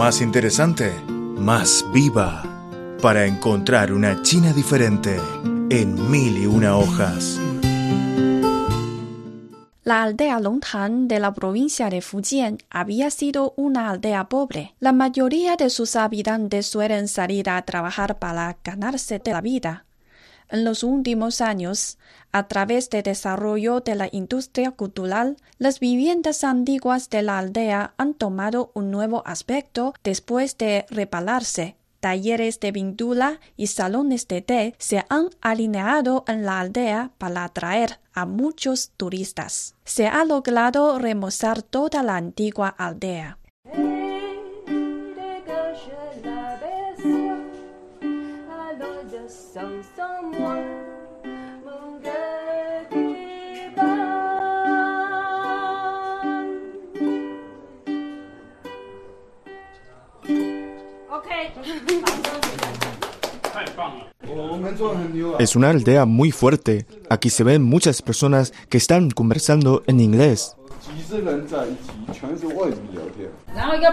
más interesante, más viva, para encontrar una China diferente en mil y una hojas. La aldea Longtan de la provincia de Fujian había sido una aldea pobre. La mayoría de sus habitantes suelen salir a trabajar para ganarse de la vida. En los últimos años, a través del desarrollo de la industria cultural, las viviendas antiguas de la aldea han tomado un nuevo aspecto después de repararse talleres de pintura y salones de té se han alineado en la aldea para atraer a muchos turistas. Se ha logrado remozar toda la antigua aldea. Es una aldea muy fuerte. Aquí se ven muchas personas que están conversando en inglés.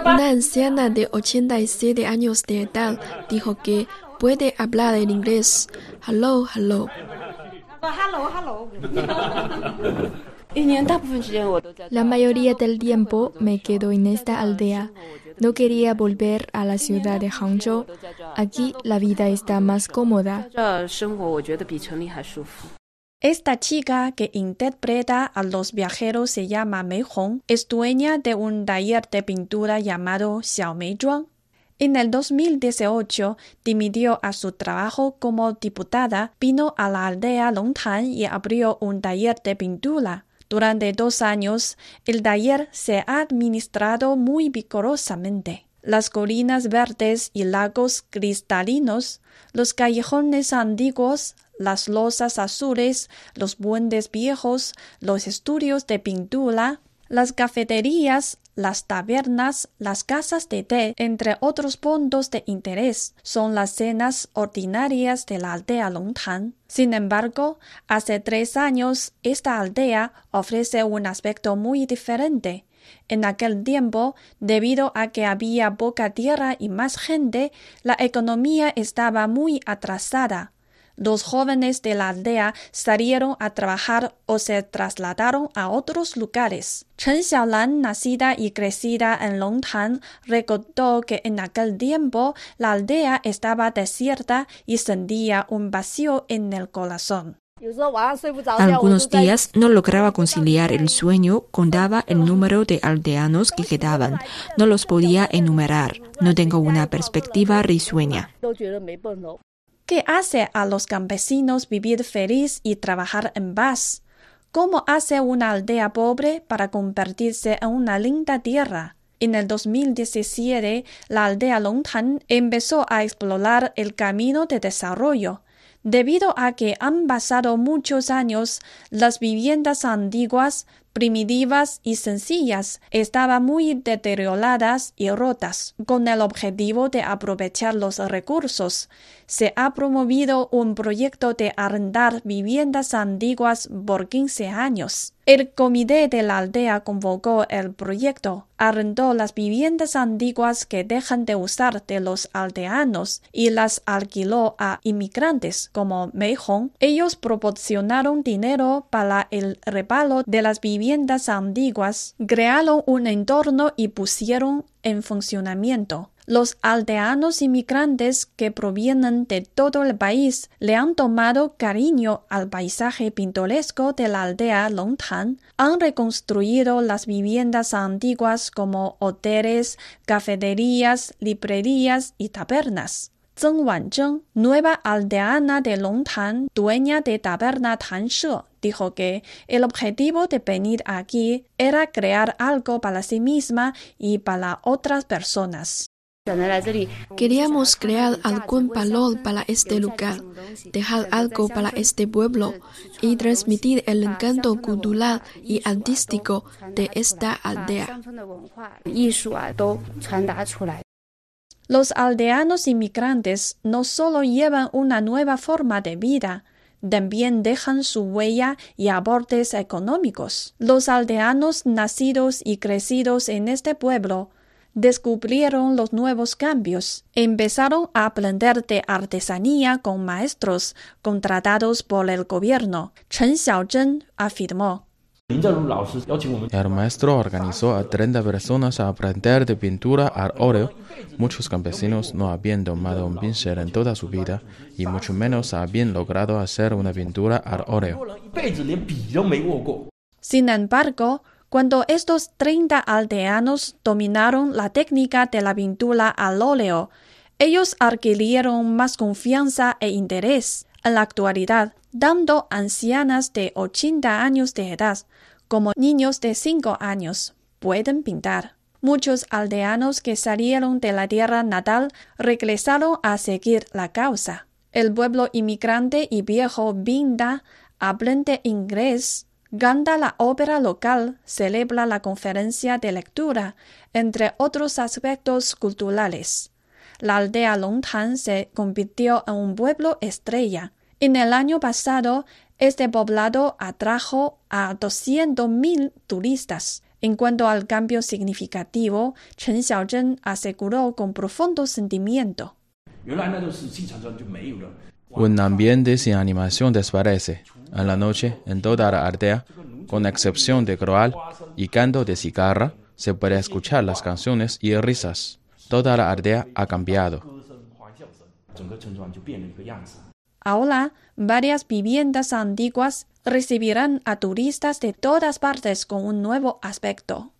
Una anciana de 87 años de edad dijo que puede hablar en inglés. Hello, hello. La mayoría del tiempo me quedo en esta aldea. No quería volver a la ciudad de Hangzhou. Aquí la vida está más cómoda. Esta chica que interpreta a los viajeros se llama Mei Hong, es dueña de un taller de pintura llamado Xiao Mei Zhuang. En el 2018 dimitió a su trabajo como diputada, vino a la aldea Longtan y abrió un taller de pintura. Durante dos años, el taller se ha administrado muy vigorosamente. Las colinas verdes y lagos cristalinos, los callejones antiguos, las losas azules, los puentes viejos, los estudios de pintura, las cafeterías, las tabernas, las casas de té, entre otros puntos de interés, son las cenas ordinarias de la aldea Longtan. Sin embargo, hace tres años esta aldea ofrece un aspecto muy diferente. En aquel tiempo, debido a que había poca tierra y más gente, la economía estaba muy atrasada los jóvenes de la aldea salieron a trabajar o se trasladaron a otros lugares. Chen Xiaolan, nacida y crecida en Longtan, recordó que en aquel tiempo la aldea estaba desierta y sentía un vacío en el corazón. Algunos días no lograba conciliar el sueño, contaba el número de aldeanos que quedaban. No los podía enumerar. No tengo una perspectiva risueña. ¿Qué hace a los campesinos vivir feliz y trabajar en paz? ¿Cómo hace una aldea pobre para convertirse en una linda tierra? En el 2017, la aldea Longtan empezó a explorar el camino de desarrollo. Debido a que han pasado muchos años, las viviendas antiguas primitivas y sencillas, estaban muy deterioradas y rotas. Con el objetivo de aprovechar los recursos, se ha promovido un proyecto de arrendar viviendas antiguas por 15 años. El comité de la aldea convocó el proyecto, arrendó las viviendas antiguas que dejan de usar de los aldeanos y las alquiló a inmigrantes como Mei Hong. Ellos proporcionaron dinero para el reparo de las viviendas antiguas, crearon un entorno y pusieron en funcionamiento. Los aldeanos inmigrantes que provienen de todo el país le han tomado cariño al paisaje pintoresco de la aldea Longtan, han reconstruido las viviendas antiguas como hoteles, cafeterías, librerías y tabernas. Zheng Wanzheng, nueva aldeana de Longtan, dueña de taberna Tan dijo que el objetivo de venir aquí era crear algo para sí misma y para otras personas. Queríamos crear algún valor para este lugar, dejar algo para este pueblo y transmitir el encanto cultural y artístico de esta aldea. Los aldeanos inmigrantes no solo llevan una nueva forma de vida, también dejan su huella y aportes económicos. Los aldeanos nacidos y crecidos en este pueblo descubrieron los nuevos cambios. Empezaron a aprender de artesanía con maestros contratados por el gobierno. Chen Xiaozhen afirmó. El maestro organizó a 30 personas a aprender de pintura al óleo. Muchos campesinos no habían tomado un pincel en toda su vida y mucho menos habían logrado hacer una pintura al óleo. Sin embargo, cuando estos 30 aldeanos dominaron la técnica de la pintura al óleo, ellos adquirieron más confianza e interés. En la actualidad, dando ancianas de 80 años de edad como niños de 5 años pueden pintar. Muchos aldeanos que salieron de la tierra natal regresaron a seguir la causa. El pueblo inmigrante y viejo Binda hablan de inglés, canta la ópera local, celebra la conferencia de lectura, entre otros aspectos culturales. La aldea Longtan se convirtió en un pueblo estrella. En el año pasado, este poblado atrajo a 200.000 turistas. En cuanto al cambio significativo, Chen Xiaozhen aseguró con profundo sentimiento. Un ambiente sin animación desaparece. En la noche, en toda la aldea, con excepción de Croal y canto de cigarra, se puede escuchar las canciones y risas. Toda la aldea ha cambiado. Ahora, varias viviendas antiguas recibirán a turistas de todas partes con un nuevo aspecto.